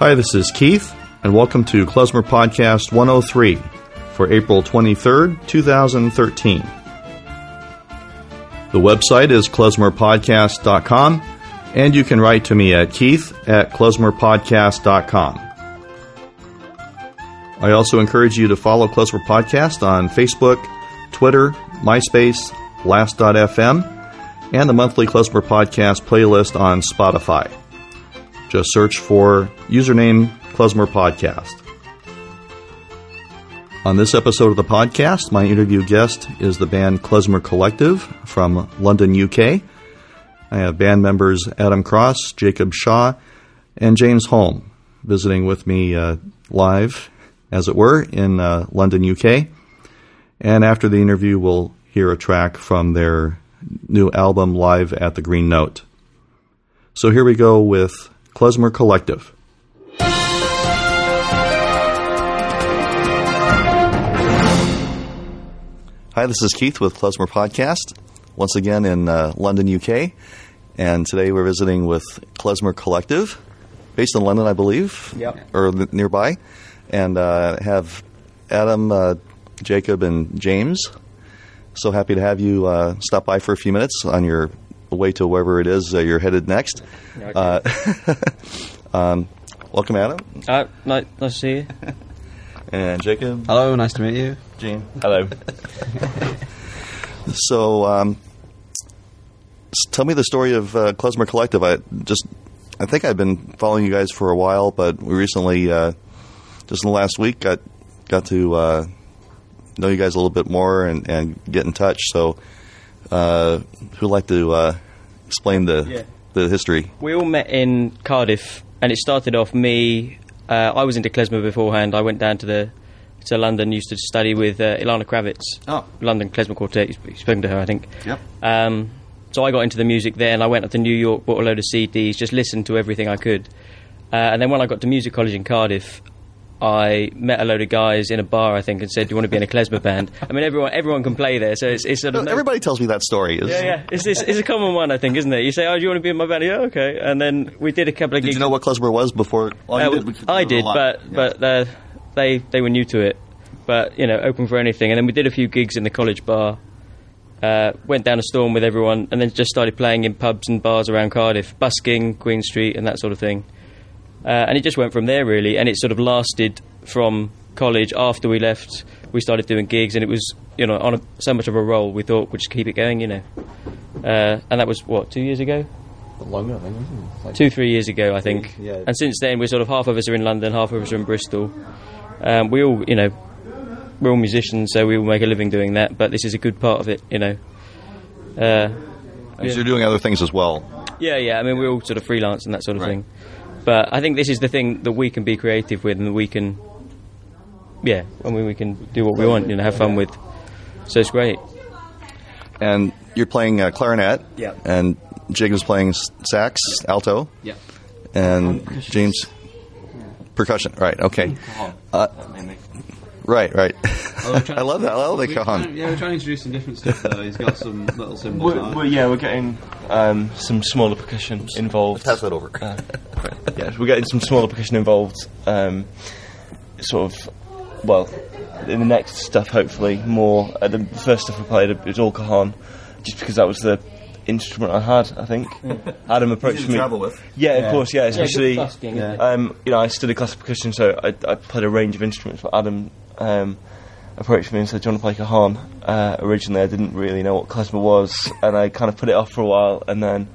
Hi, this is Keith, and welcome to Klezmer Podcast 103 for April 23rd, 2013. The website is klezmerpodcast.com, and you can write to me at keith at klezmerpodcast.com. I also encourage you to follow Klezmer Podcast on Facebook, Twitter, MySpace, Last.fm, and the monthly Klezmer Podcast playlist on Spotify. Just search for username Klezmer Podcast. On this episode of the podcast, my interview guest is the band Klezmer Collective from London, UK. I have band members Adam Cross, Jacob Shaw, and James Holm visiting with me uh, live, as it were, in uh, London, UK. And after the interview, we'll hear a track from their new album, Live at the Green Note. So here we go with Klezmer Collective. Hi, this is Keith with Klezmer Podcast, once again in uh, London, UK. And today we're visiting with Klezmer Collective, based in London, I believe, Yep. or th- nearby. And uh, have Adam, uh, Jacob, and James. So happy to have you uh, stop by for a few minutes on your way to wherever it is uh, you're headed next. Okay. Uh, um, welcome, Adam. Uh, nice, nice to see you. And Jacob. Hello, nice to meet you. Gene. Hello. So, um, tell me the story of uh, Klezmer Collective. I just, I think I've been following you guys for a while, but we recently, uh, just in the last week, got got to uh, know you guys a little bit more and, and get in touch. So, uh, who'd like to uh, explain the Yeah. the history? We all met in Cardiff, and it started off me. Uh, I was into klezmer beforehand. I went down to the to London, used to study with uh, Ilana Cravitz. Oh. London Klezmer Quartet. You've you've spoken to her, I think. Yep. Um, so I got into the music there, and I went up to New York, bought a load of CDs, just listened to everything I could. Uh, and then when I got to music college in Cardiff, I met a load of guys in a bar, I think, and said, "Do you want to be in a klezmer band?" I mean, everyone everyone can play there, so it's, it's sort of no- Everybody tells me that story. Is, Yeah, yeah. It's, it's, it's a common one, I think, isn't it? You say, "Oh, do you want to be in my band?" Yeah, okay. And then we did a couple of gigs. Did gigs. you know what Klezmer was before? Uh, did, I did a did, lot. but Yeah. but uh, they they were new to it. But you know, open for anything. And then we did a few gigs in the college bar. Uh, went down a storm with everyone, and then just started playing in pubs and bars around Cardiff, busking Queen Street and that sort of thing. Uh, and it just went from there, really. And it sort of lasted from college. After we left, we started doing gigs, and it was you know on a, so much of a roll. We thought we'd just keep it going, you know. Uh, and that was what two years ago. Longer, I think, isn't it? Like- two, three years ago, I think. Yeah. And since then, we're sort of half of us are in London, half of us are in Bristol. Um, we all, you know, we're all musicians, so we all make a living doing that. But this is a good part of it, you know. Uh, And so you're doing other things as well. yeah, yeah. I mean, we're all sort of freelance and that sort of Right. thing. But I think this is the thing that we can be creative with, and that we can, yeah, I mean, we can do what we want, you know, have fun with. So it's great. and you're playing uh, clarinet. Yeah. And Jacob's playing s- sax, alto, Yeah. and. James percussion. Right. Okay. Uh, Right. Right. we're I love that. I love the we're cajon. yeah, we're trying to introduce some different stuff though. He's got some little cymbals. We're, on we're- yeah, we're getting um, some smaller percussion involved. Pass that over. Yeah, we're getting some smaller percussion involved. Um, sort of, well, in the next stuff, hopefully more. Uh, the first stuff we played it was all cajon, just because that was the instrument I had. I think Adam approached me. with. Yeah, of course. Yeah, especially. good busking, um, you know, I studied classical percussion, so I, I played a range of instruments. But Adam um, approached me and said, "Do you want to play cajon?" Uh, originally, I didn't really know what klezmer was, and I kind of put it off for a while, and then.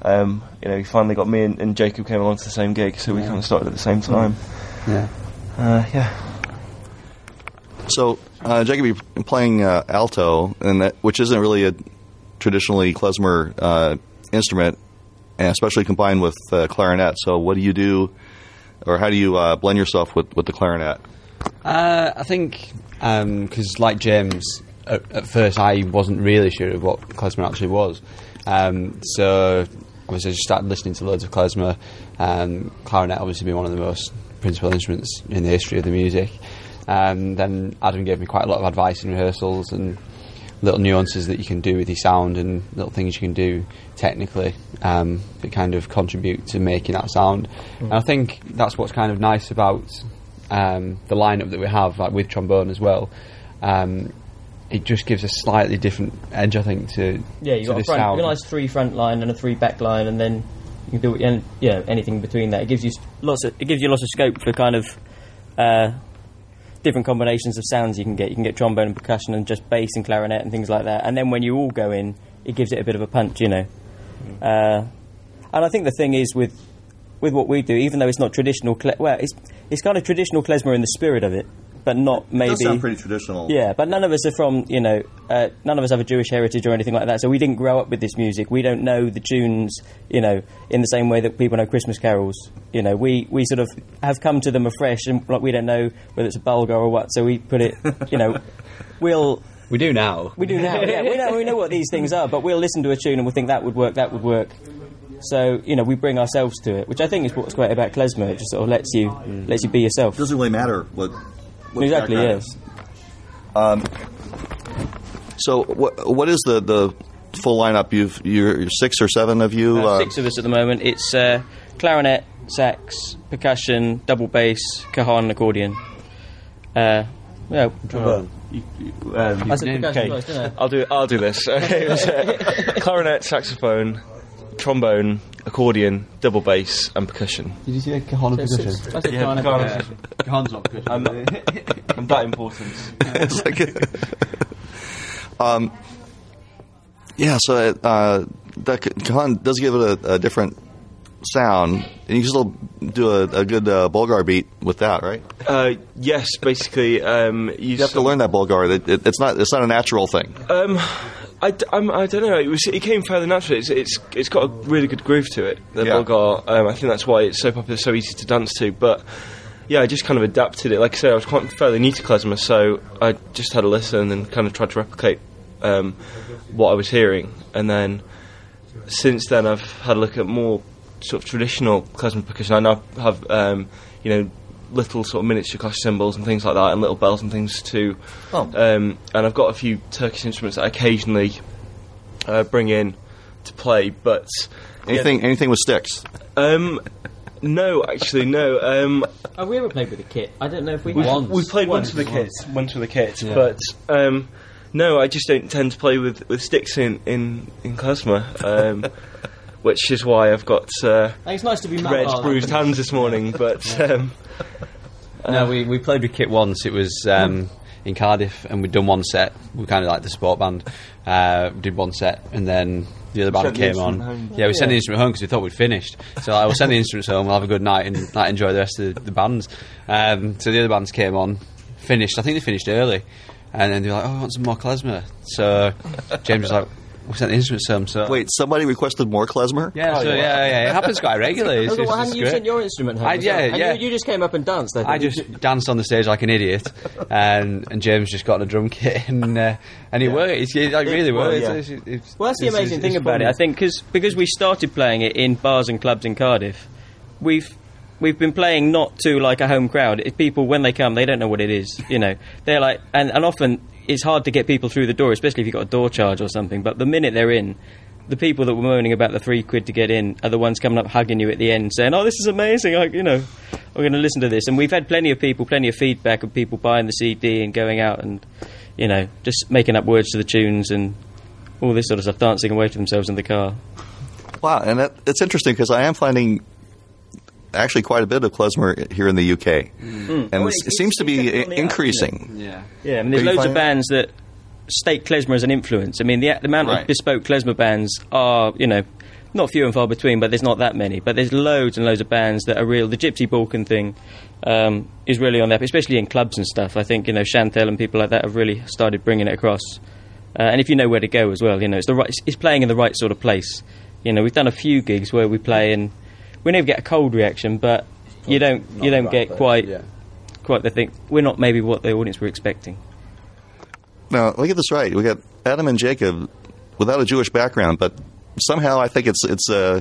Um, you know, he finally got me and, and Jacob came along to the same gig, so we kind of started at the same time. Yeah. Uh, yeah. So, uh, Jacob, you're playing uh, alto, and that, which isn't really a traditionally klezmer uh, instrument, and especially combined with uh, clarinet. So, what do you do, or how do you uh, blend yourself with, with the clarinet? Uh, I think because, like James, at, at first I wasn't really sure of what klezmer actually was. Um, so obviously I just started listening to loads of klezmer. Um, clarinet obviously being one of the most principal instruments in the history of the music. Um, then Adam gave me quite a lot of advice in rehearsals, and little nuances that you can do with your sound and little things you can do technically um, that kind of contribute to making that sound. And I think that's what's kind of nice about um, the lineup that we have, like with trombone as well. Um, it just gives a slightly different edge, I think, to Yeah, you to got a front, sound. a nice three front line and a three back line, and then you can do and you know anything between that. It gives you lots of it gives you lots of scope for kind of uh, different combinations of sounds you can get. You can get trombone and percussion and just bass and clarinet and things like that. And then when you all go in, it gives it a bit of a punch, you know. Uh, and I think the thing is with with what we do, even though it's not traditional, cle- well, it's it's kind of traditional klezmer in the spirit of it, but not maybe. Does sound pretty traditional. Yeah, but none of us are from, you know, uh, none of us have a Jewish heritage or anything like that. So we didn't grow up with this music. We don't know the tunes, you know, in the same way that people know Christmas carols. You know, we, we sort of have come to them afresh, and like we don't know whether it's a bulgar or what. So we put it, you know, we'll we do now. we do now. Yeah, we know we know what these things are, but we'll listen to a tune and we'll think that would work, that would work. So you know, we bring ourselves to it, which I think is what's great about klezmer. It just sort of lets you lets you be yourself. Doesn't really matter what. what Exactly. background Yes. is. So what what is the the full lineup? You've you're, you're six or seven of you. Uh, uh, six of us at the moment. It's uh, clarinet, sax, percussion, double bass, cajon, accordion. Uh, yeah, Um, I said named percussion Kate. first, didn't I? I'll do. I'll do this. Okay, it was, clarinet, saxophone, trombone, accordion, double bass, and percussion. Did you see a cajon of percussion? I said Yeah, clarinet, cajon. percussion. Cajon's not percussion. I'm, I'm that important. it's like, um, yeah. So uh, that c- cajon does give it a, a different sound, and you can still do a, a good uh, Bulgar beat with that, right? Uh, yes, basically, um, you, You have to learn that Bulgar. It, it, it's not it's not a natural thing. Um, I, d- I'm- I don't know. It was. It came fairly naturally. It's. It's. It's got a really good groove to it. The Yeah. Bulgar. Um, I think that's why it's so popular, so easy to dance to. But yeah, I just kind of adapted it. Like I said, I was quite fairly new to klezmer, so I just had a listen and kind of tried to replicate um, what I was hearing. And then since then, I've had a look at more sort of traditional klezmer percussion. I now have um, you know little sort of miniature clash cymbals and things like that, and little bells and things too. Oh. Um, and I've got a few Turkish instruments that I occasionally uh, bring in to play, but Anything anything with sticks. um, no, actually, no. Um, Have we ever played with a kit? I don't know if we we've, we played once with a kit, once with a kit, but um, no, I just don't tend to play with, with sticks in in in klezmer, um, which is why I've got uh, it's nice to be red, Oh, bruised hands this morning. But um, No, we, we played with Kit once. It was um, in Cardiff, and we'd done one set. We kind of like the support band. Uh, we did one set, and then the other band came on. home. Yeah, we sent the instrument home because we thought we'd finished. So I will send the instruments home. We'll have a good night and like, enjoy the rest of the, the bands. Um, so the other bands came on, finished. I think they finished early, and then they were like, "Oh, I want some more klezmer." So James was like, "We sent the instruments home." So Wait, somebody requested more klezmer? yeah, so yeah, yeah, it happens quite regularly. It's, Oh, it's, well, it's you sent your instrument home? I- yeah, well? Yeah. You, you just came up and danced. I. I just danced on the stage like an idiot, and and James just got on a drum kit and uh, and it worked. It's, it like, really well, worked. yeah. It's- it's- it's- Well, that's the it's- amazing it's- thing it's about fun. it. I think cause, because we started playing it in bars and clubs in Cardiff, we've we've been playing not to like a home crowd. It, people when they come, they don't know what it is. You know, they're like, and, and often it's hard to get people through the door, especially if you've got a door charge or something. But the minute they're in. The people that were moaning about the three quid to get in are the ones coming up hugging you at the end, saying, "Oh, this is amazing! I, you know, we're going to listen to this." And we've had plenty of people, plenty of feedback of people buying the CD and going out and, you know, just making up words to the tunes and all this sort of stuff, dancing away to themselves in the car. Wow, and that, it's interesting because I am finding actually quite a bit of klezmer here in the UK, and Oh, it, it- seems to be definitely up, increasing. Yeah. Yeah, I mean, there's loads of finding- bands that state klezmer as an influence. I mean, the, the amount Right. of bespoke klezmer bands are, you know, not few and far between, but there's not that many. But there's loads and loads of bands that are real. The Gypsy Balkan thing um, is really on there, especially in clubs and stuff. I think, you know, Shantel and people like that have really started bringing it across. Uh, and if you know where to go as well, you know, it's, the right, it's playing in the right sort of place. You know, we've done a few gigs where we play and we never get a cold reaction, but you don't you don't get quite Yeah. quite the thing. We're not maybe what the audience were expecting. Now, look at this right. We got Adam and Jacob without a Jewish background, but somehow I think it's it's uh,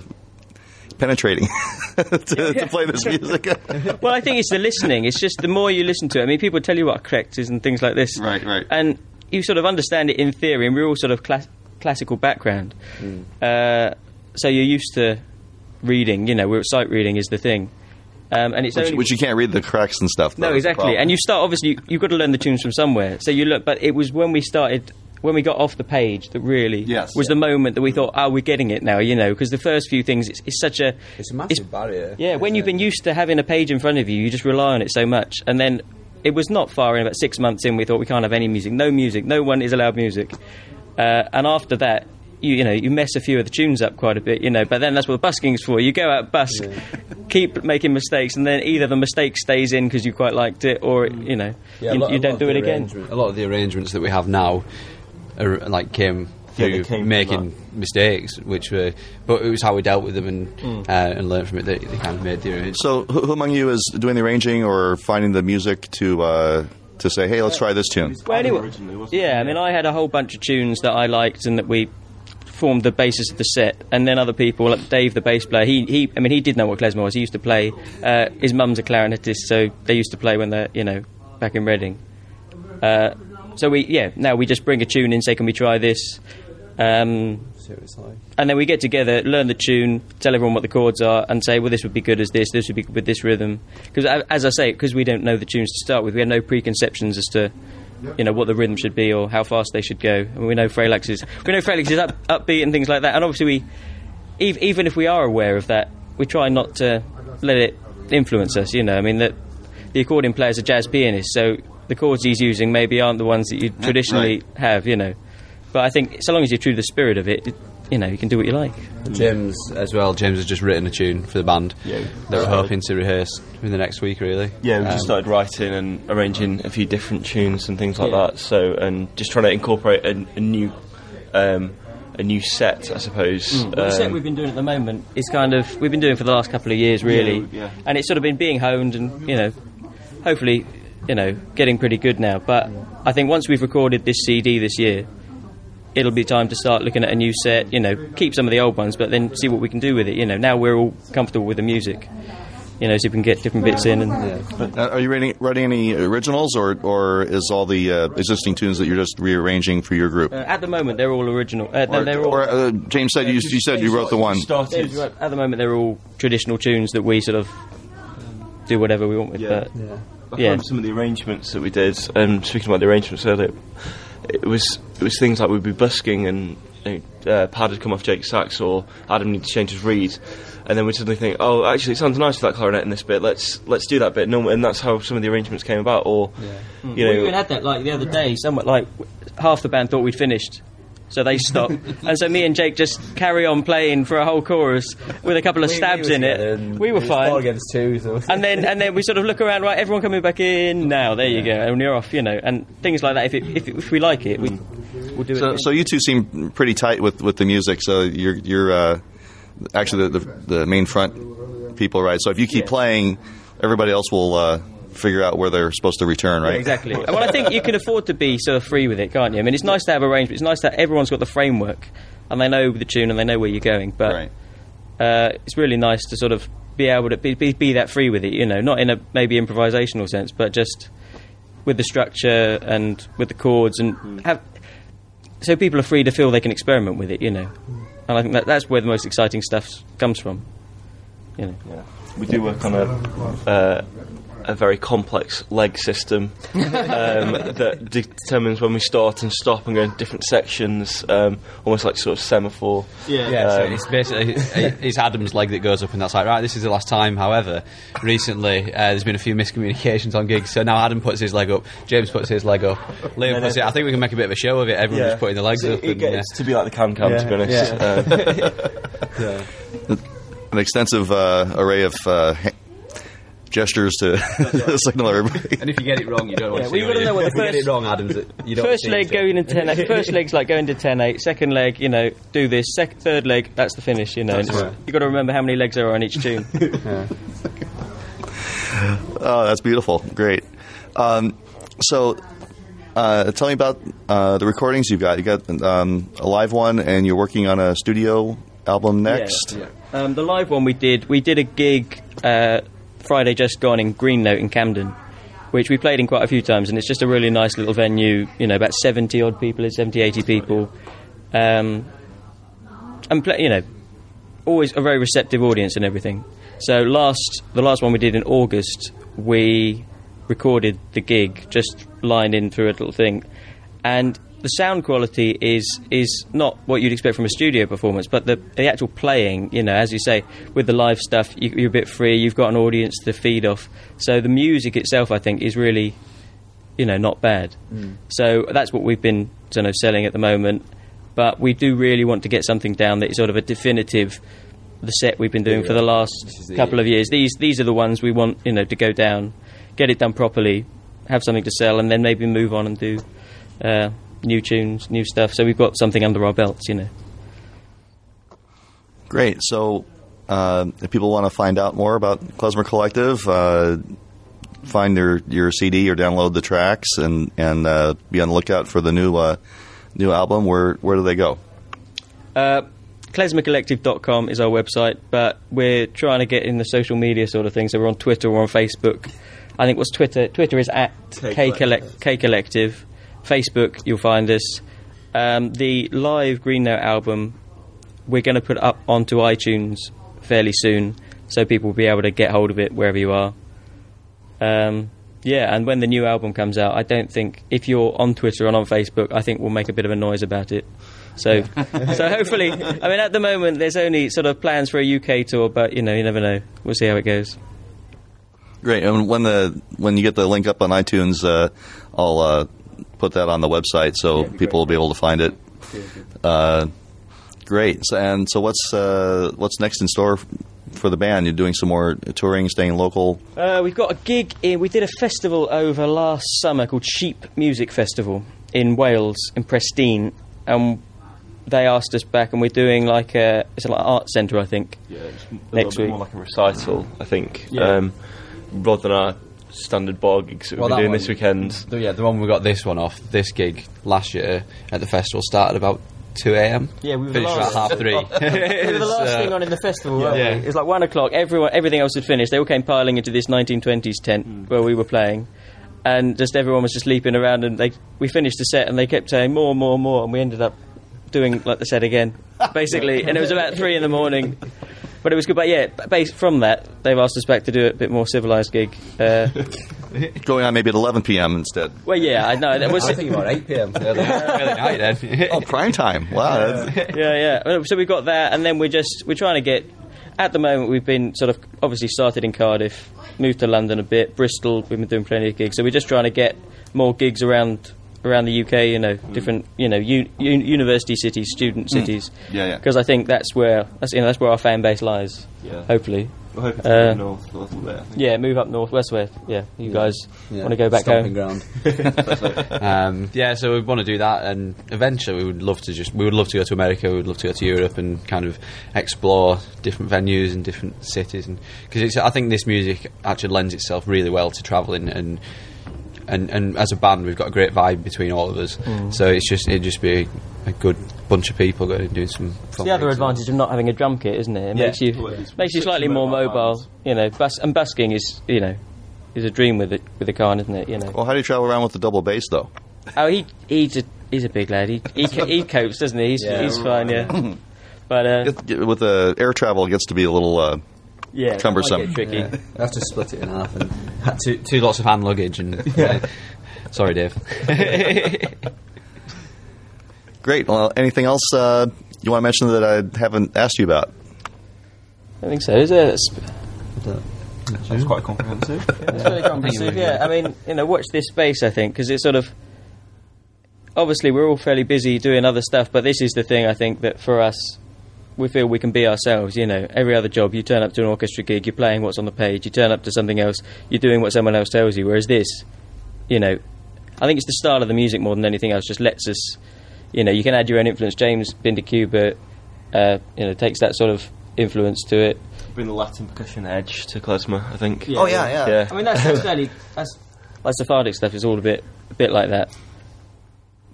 penetrating to, to play this music. Well, I think it's the listening. It's just the more you listen to it. I mean, people tell you what a krekhts is and things like this. Right, right. And you sort of understand it in theory, and we're all sort of class- classical background. Uh, so you're used to reading. You know, we're sight reading is the thing, um, and it's Which, only which you can't read the krekhts and stuff. no, though, is exactly. And you start obviously you, you've got to learn the tunes from somewhere. So you look, but it was when we started. When we got off the page, that really Yes. was the moment that we thought, "Oh, we're getting it now," you know, because the first few things, it's, it's such a, It's a massive barrier. yeah. When you've been used to having a page in front of you, you just rely on it so much, and then it was not far in. About six months in, we thought we can't have any music, no music, no one is allowed music, uh, and after that. You, you know you mess a few of the tunes up quite a bit you know but then that's what busking's for you go out busk keep making mistakes and then either the mistake stays in because you quite liked it or you know Yeah, you, lot- you don't do it again A lot of the arrangements that we have now are like came through they came from making mistakes, which were, but it was how we dealt with them and Mm. uh, and learned from it that they kind of made the arrangement. So, who, who among you is doing the arranging or finding the music to uh, to say, "Hey, let's try this tune"? Well, anyway, yeah. I mean, I had a whole bunch of tunes that I liked and that we formed the basis of the set. And then other people, like Dave, the bass player, he, he I mean, he did know what klezmer was. He used to play. Uh, his mum's a clarinetist, so they used to play when they're, you know, back in Reading. Uh, so we, yeah, now we just bring a tune in, say, can we try this? Um, and then we get together, learn the tune, tell everyone what the chords are, and say, well, this would be good as this, this would be good with this rhythm. Because as I say, because we don't know the tunes to start with, we have no preconceptions as to, you know, what the rhythm should be or how fast they should go. And we know freylekhs is, we know freylekhs is up, upbeat and things like that. And obviously, we, even if we are aware of that, we try not to let it influence us. You know, I mean that the accordion player's a jazz pianist, so the chords he's using maybe aren't the ones that you traditionally have. You know, but I think so long as you're true to the spirit of it, it you know, you can do what you like. James as well. James has just written a tune for the band. Yeah. that we're hoping to rehearse in the next week. Really. Yeah, we Um, just started writing and arranging a few different tunes and things like Yeah. that. So, and just trying to incorporate a, a new, um, a new set, I suppose. Well, the set Um, we've been doing at the moment is kind of we've been doing for the last couple of years, really, Yeah, yeah. and it's sort of been being honed and you know, hopefully, you know, getting pretty good now. But I think once we've recorded this CD this year, it'll be time to start looking at a new set. You know, keep some of the old ones, but then see what we can do with it. You know, now we're all comfortable with the music. You know, so we can get different bits in and. Uh, are you writing, writing any originals, or or is all the uh, existing tunes that you're just rearranging for your group? Uh, at the moment, they're all original. Uh, Or, they're all, or, uh, James said you, you said you wrote the one. Started. at the moment, they're all traditional tunes that we sort of do whatever we want with. Yeah. But I Yeah. found some of the arrangements that we did, and speaking about the arrangements earlier, it was it was things like we'd be busking and you uh, pad had come off Jake's sax or Adam needed to change his reed, and then we'd suddenly think, oh, actually, it sounds nice with that clarinet in this bit. Let's let's do that bit. No, and that's how some of the arrangements came about. Or you we know, even had that like the other day. Somewhat like half the band thought we'd finished, so they stop, and so me and Jake just carry on playing for a whole chorus with a couple of stabs in it. We were fine. Four against two. So. And then, and then we sort of look around. Right, everyone coming back in now. There you go, and you're off. You know, and things like that. If it, if, if we like it, we we'll do it. So, again. so you two seem pretty tight with, with the music. So you're you're uh, actually the, the the main front people, right? So if you keep Yeah. playing, everybody else will uh, figure out where they're supposed to return, right? Yeah, exactly. well, I think you can afford to be sort of free with it, can't you? I mean, it's nice to have a range, but It's nice that everyone's got the framework and they know the tune and they know where you're going. But Right. uh, it's really nice to sort of be able to be, be, be that free with it. You know, not in a maybe improvisational sense, but just with the structure and with the chords and have. So people are free to feel they can experiment with it. You know, and I think that that's where the most exciting stuff comes from. You know. Yeah. We do work on a uh, a very complex leg system um, that determines when we start and stop and go in different sections, um, almost like sort of semaphore. Yeah, so Um, it's basically it's Adam's leg that goes up, and that's like right. This is the last time. However, recently uh, there's been a few miscommunications on gigs, so now Adam puts his leg up, James puts his leg up, Liam puts it. I think we can make a bit of a show of it. Everyone just putting the legs So up. It and, gets uh, to be like the Cam can, to be honest. Yeah. Um, An extensive uh, array of uh, ha- gestures to signal everybody. and if you get it wrong, you don't want Yeah, to well, see. you gotta it. know what the If get first- it wrong, Adam's. You don't First leg going into 10 8. First leg's like going to 10 8. Second leg, you know, do this. Sec- third leg, that's the finish, you know. Right. You've got to remember how many legs there are on each tune. Oh, that's beautiful. Great. Um, so, uh, tell me about uh, the recordings you've got. You got um, a live one, and you're working on a studio album next. Um, the live one we did, we did a gig uh, Friday just gone in Green Note in Camden. which we played in quite a few times, and it's just a really nice little venue. You know, about seventy odd people, 70, 80 people, um, and play, you know, always a very receptive audience and everything. So last, the last one we did in August, we recorded the gig just lined in through a little thing, and the sound quality is is not what you'd expect from a studio performance, but the the actual playing, you know, as you say, with the live stuff, you, you're a bit free. You've got an audience to feed off, so the music itself, I think, is really, you know, not bad. So that's what we've been sort of selling at the moment. But we do really want to get something down that is sort of a definitive. The set we've been doing for the last the- couple of years. These these are the ones we want, you know, to go down, get it done properly, have something to sell, and then maybe move on and do uh, new tunes, new stuff. So we've got something under our belts, you know. Great. So, uh, if people want to find out more about Klezmer Collective, uh, find their your CD or download the tracks, and and uh, be on the lookout for the new uh, new album. Where where do they go? Uh, klezmercollective.com is our website, but we're trying to get in the social media sort of thing. So we're on Twitter, we're on Facebook. I think what's Twitter? Twitter is at K K, Collective. Collect- K Collective. Facebook, you'll find us. Um, the live Green Note album, we're going to put up onto iTunes fairly soon, so people will be able to get hold of it wherever you are. Um, yeah, and when the new album comes out, I don't think if you're on Twitter and on Facebook, I think we'll make a bit of a noise about it. So, so hopefully, I mean, at the moment, there's only sort of plans for a UK tour, but you know, you never know. We'll see how it goes. Great. And when the when you get the link up on iTunes, uh, I'll uh, put that on the website so people will be able to find it. Uh, great. So, and so, what's uh, what's next in store for the band? You're doing some more touring, staying local. Uh, we've got a gig in. We did a festival over last summer called Sheep Music Festival in Wales, in Presteigne, and they asked us back, and we're doing like a it's like an art centre, I think. Yeah, it's Next little week. more like a recital, I think. Yeah. Um, rather than our standard bar gigs that Well, we're that doing one- this weekend. The, yeah, the one we got this one off, this gig last year at the festival started about 2 a.m. Yeah, we were the finished last- about half three. we were the last uh, thing on in the festival, weren't yeah. we? It was like one o'clock. Everyone, everything else had finished. They all came piling into this 1920s tent Hmm. where we were playing, and just everyone was just leaping around. And they, we finished the set, and they kept saying more, more, more, and we ended up doing like the set again, basically. and it was about three in the morning. But it was good. But yeah, based from that, they've asked us back to do a bit more civilized gig. Uh, Going on maybe at 11 p.m. instead. well, yeah, I know. That was, I think about 8 p.m. early, early night then. Oh, prime time! Wow. that's- yeah, yeah. So we've got that, and then we're just we're trying to get. At the moment, we've been sort of obviously started in Cardiff, moved to London a bit, Bristol. We've been doing plenty of gigs, so we're just trying to get more gigs around around the UK. You know, different you know u- u- university cities, student cities. Yeah, yeah. Because I think that's where that's you know that's where our fan base lies. Yeah. Hopefully, We're hoping to Uh, move north a little. I think. yeah. Move up north, west, west. Yeah, you guys Yeah, want to go back stomping home? ground. um, yeah, so we want to do that, and eventually we would love to just we would love to go to America, we would love to go to Europe, and kind of explore different venues and different cities, and because I think this music actually lends itself really well to traveling and. And, and as a band, we've got a great vibe between all of us. Mm. So it's just it'd just be a, a good bunch of people going and doing some. It's the other advantage of not having a drum kit, isn't it? It Yeah. makes you Well, makes you slightly more mobile mobile. band. You know, bus- and busking is you know is a dream with it with a car, isn't it? You know. Well, how do you travel around with the double bass though? Oh, he he's a he's a big lad. He he, he copes, doesn't he? He's, Yeah. he's fine, yeah. But uh, It- with the air travel, it gets to be a little. Uh, yeah, that Cumbersome. might get tricky. Yeah. I have to split it in half and two, two lots of hand luggage and. sorry, Dave. great. Well, anything else uh, you want to mention that I haven't asked you about? I think so. Is it? It's, That's quite comprehensive. it's really comprehensive. Yeah, I mean, you know, watch this space. I think because it's sort of obviously we're all fairly busy doing other stuff, but this is the thing I think that for us. We feel we can be ourselves, you know. Every other job, you turn up to an orchestra gig, you're playing what's on the page. You turn up to something else, you're doing what someone else tells you. Whereas this, you know, I think it's the style of the music more than anything else. Just lets us, you know, you can add your own influence. James Binder Cuba, uh, you know, takes that sort of influence to it. Bring the Latin percussion edge to klezmer, I think. Oh, yeah, yeah. Yeah. I mean, that's, that's fairly that's like Sephardic stuff is all a bit a bit like that.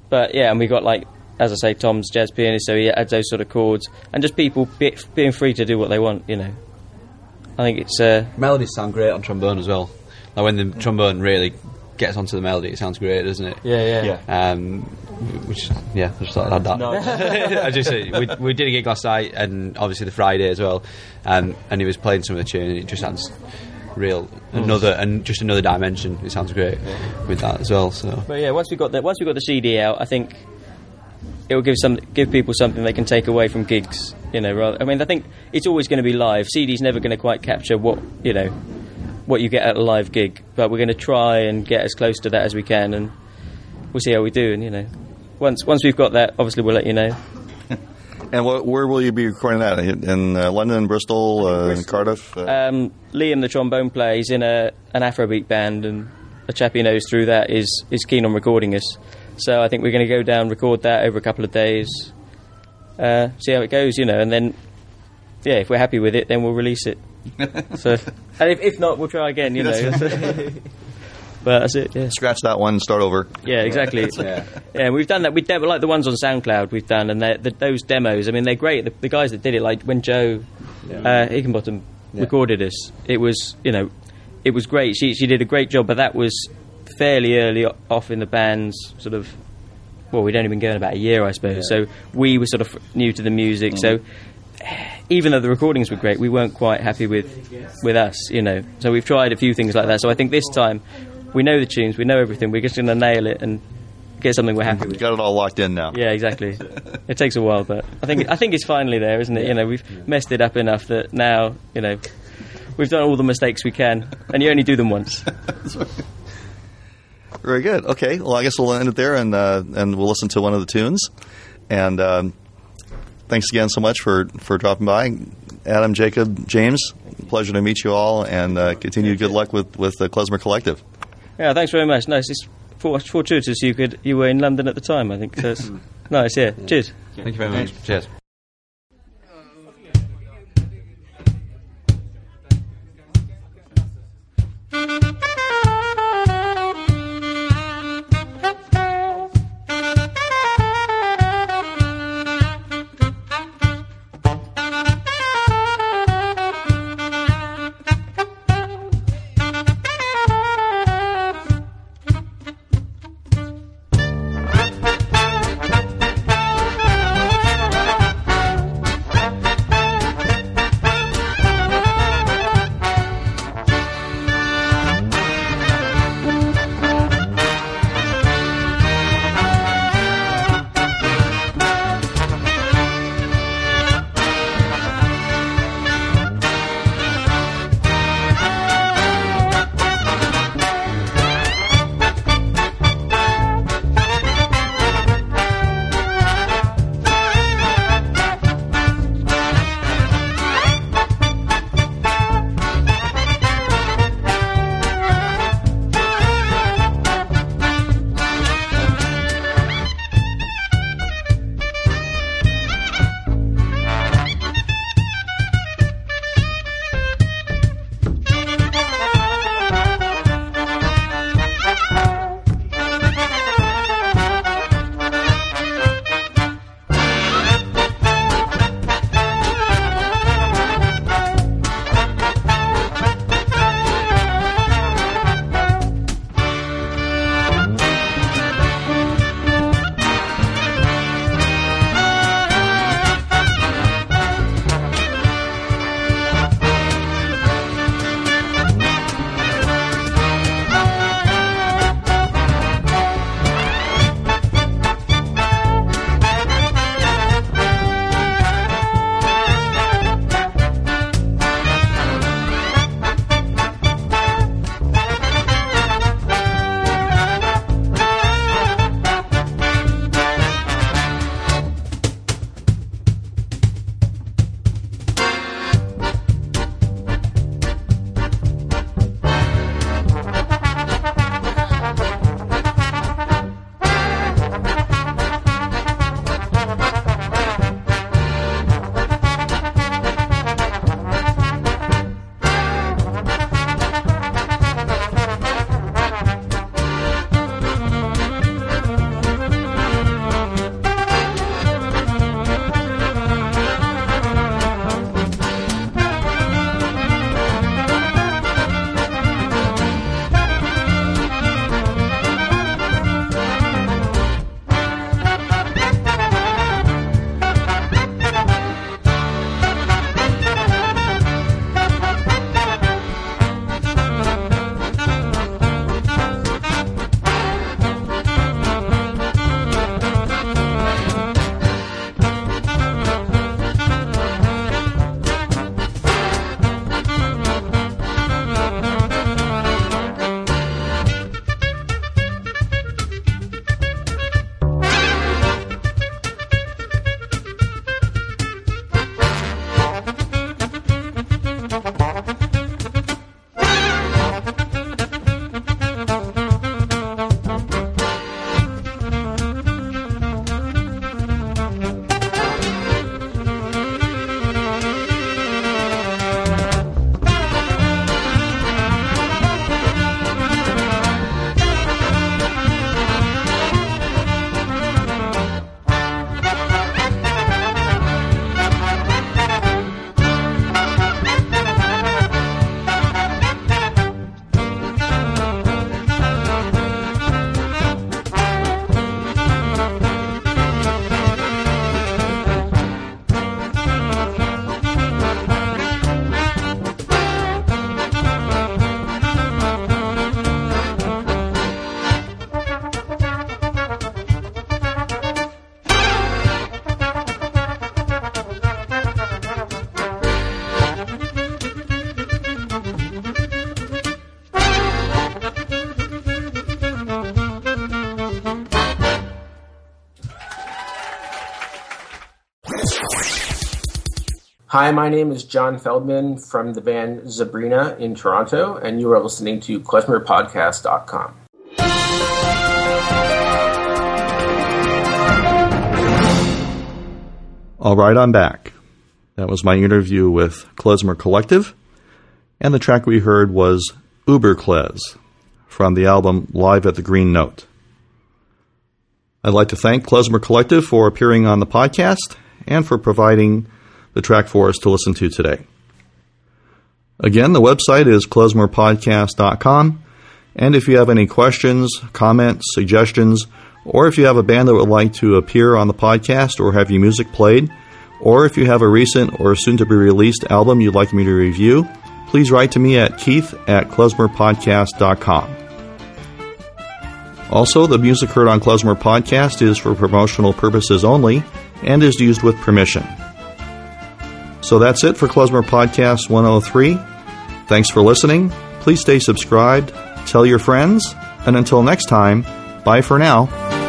But yeah, and we got like as I say, Tom's jazz pianist, so he adds those sort of chords, and just people be, being free to do what they want. You know, I think it's uh, Melodies sound great on trombone as well. Like when the trombone really gets onto the melody, it sounds great, doesn't it? Yeah, yeah. Yeah. Um, which yeah, I just thought I'd add that. No. I just uh, we, we did a gig last night, and obviously the Friday as well, um, and he was playing some of the tune, and it just sounds real another and just another dimension. It sounds great with that as well. So But yeah, once we got the once we got the CD out, I think it will give some give people something they can take away from gigs. You know, rather, I mean, I think it's always going to be live. CD's never going to quite capture what you know what you get at a live gig, but we're going to try and get as close to that as we can, and we'll see how we do. And you know, once once we've got that, obviously we'll let you know. And wh- where will you be recording that? In uh, London, Bristol, uh, Cardiff? Uh, Um, Liam, the trombone player, is in a an Afrobeat band, and a chap he knows through that is is keen on recording us. So I think we're going to go down, record that over a couple of days, uh, see how it goes, you know, and then yeah, if we're happy with it, then we'll release it. so, and if, if not, we'll try again, you know. but that's it. Yeah, scratch that one, start over. yeah, exactly. yeah, Yeah, we've done that. We demo like the ones on SoundCloud. We've done, and they're- the, those demos. I mean, they're great. The, the guys that did it, like when Joe uh, Higginbottom recorded us, it was you know, it was great. She she did a great job, but that was fairly early off in the band's sort of. Well, we'd only been going about a year, I suppose. So we were sort of new to the music. So mm. even though the recordings were great, we weren't quite happy with with us, you know. So we've tried a few things like that. So I think this time we know the tunes, we know everything. We're just going to nail it and get something we're happy with. got it all locked in now. Yeah, exactly. it takes a while, but I think I think it's finally there, isn't it? You know, we've messed it up enough that now, you know, we've done all the mistakes we can, and you only do them once. Very good. Okay. Well, I guess we'll end it there, and uh, and we'll listen to one of the tunes. And um, thanks again so much for for dropping by, Adam, Jacob, James. Pleasure to meet you all, and uh, continued good luck with with the Klezmer Collective. Yeah, thanks very much. Nice. It's for- fortuitous you could you were in London at the time. I think so. It's nice. Yeah. Cheers. thank you very much. Cheers. Hi, my name is John Feldman from the band Zabrina in Toronto, and you are listening to klezmerpodcast.com. All right, I'm back. That was my interview with Klezmer Collective, and the track we heard was Uber Klez from the album Live at the Green Note. I'd like to thank Klezmer Collective for appearing on the podcast and for providing the track for us to listen to today. Again, the website is klezmerpodcast.com, and if you have any questions, comments, suggestions, or if you have a band that would like to appear on the podcast or have your music played, or if you have a recent or soon to be released album you'd like me to review, please write to me at keith at klezmerpodcast.com. Also, the music heard on Klezmer Podcast is for promotional purposes only and is used with permission. So that's it for Klezmer Podcast 103. Thanks for listening. Please stay subscribed, tell your friends, and until next time, bye for now.